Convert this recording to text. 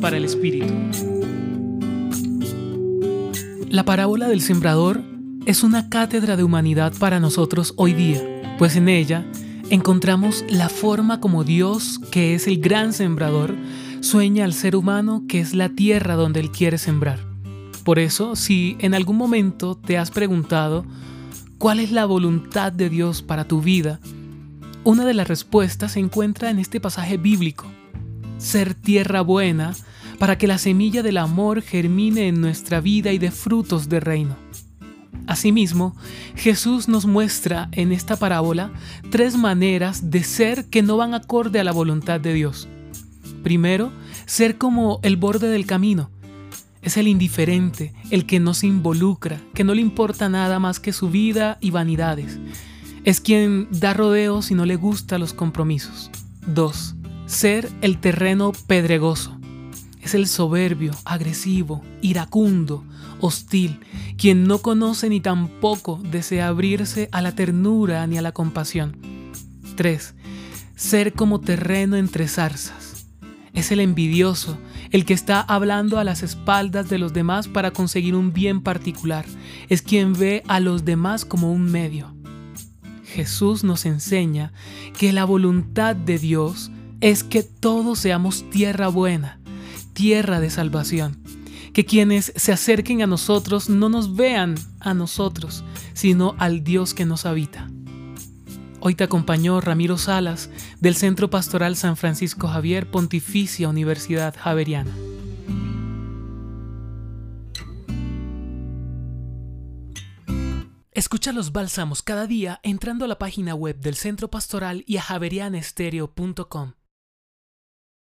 Para el Espíritu. La parábola del sembrador es una cátedra de humanidad para nosotros hoy día, pues en ella encontramos la forma como Dios, que es el gran sembrador, sueña al ser humano que es la tierra donde Él quiere sembrar. Por eso, si en algún momento te has preguntado cuál es la voluntad de Dios para tu vida, una de las respuestas se encuentra en este pasaje bíblico. Ser tierra buena para que la semilla del amor germine en nuestra vida y dé frutos de reino. Asimismo, Jesús nos muestra en esta parábola tres maneras de ser que no van acorde a la voluntad de Dios. Primero, ser como el borde del camino. Es el indiferente, el que no se involucra, que no le importa nada más que su vida y vanidades. Es quien da rodeos y no le gusta los compromisos. 2. Ser el terreno pedregoso. Es el soberbio, agresivo, iracundo, hostil, quien no conoce ni tampoco desea abrirse a la ternura ni a la compasión. 3. Ser como terreno entre zarzas. Es el envidioso, el que está hablando a las espaldas de los demás para conseguir un bien particular. Es quien ve a los demás como un medio. Jesús nos enseña que la voluntad de Dios es que todos seamos tierra buena, tierra de salvación que quienes se acerquen a nosotros no nos vean a nosotros, sino al Dios que nos habita. Hoy te acompañó Ramiro Salas del Centro Pastoral San Francisco Javier Pontificia Universidad Javeriana. Escucha los bálsamos cada día entrando a la página web del Centro Pastoral y a javerianestereo.com.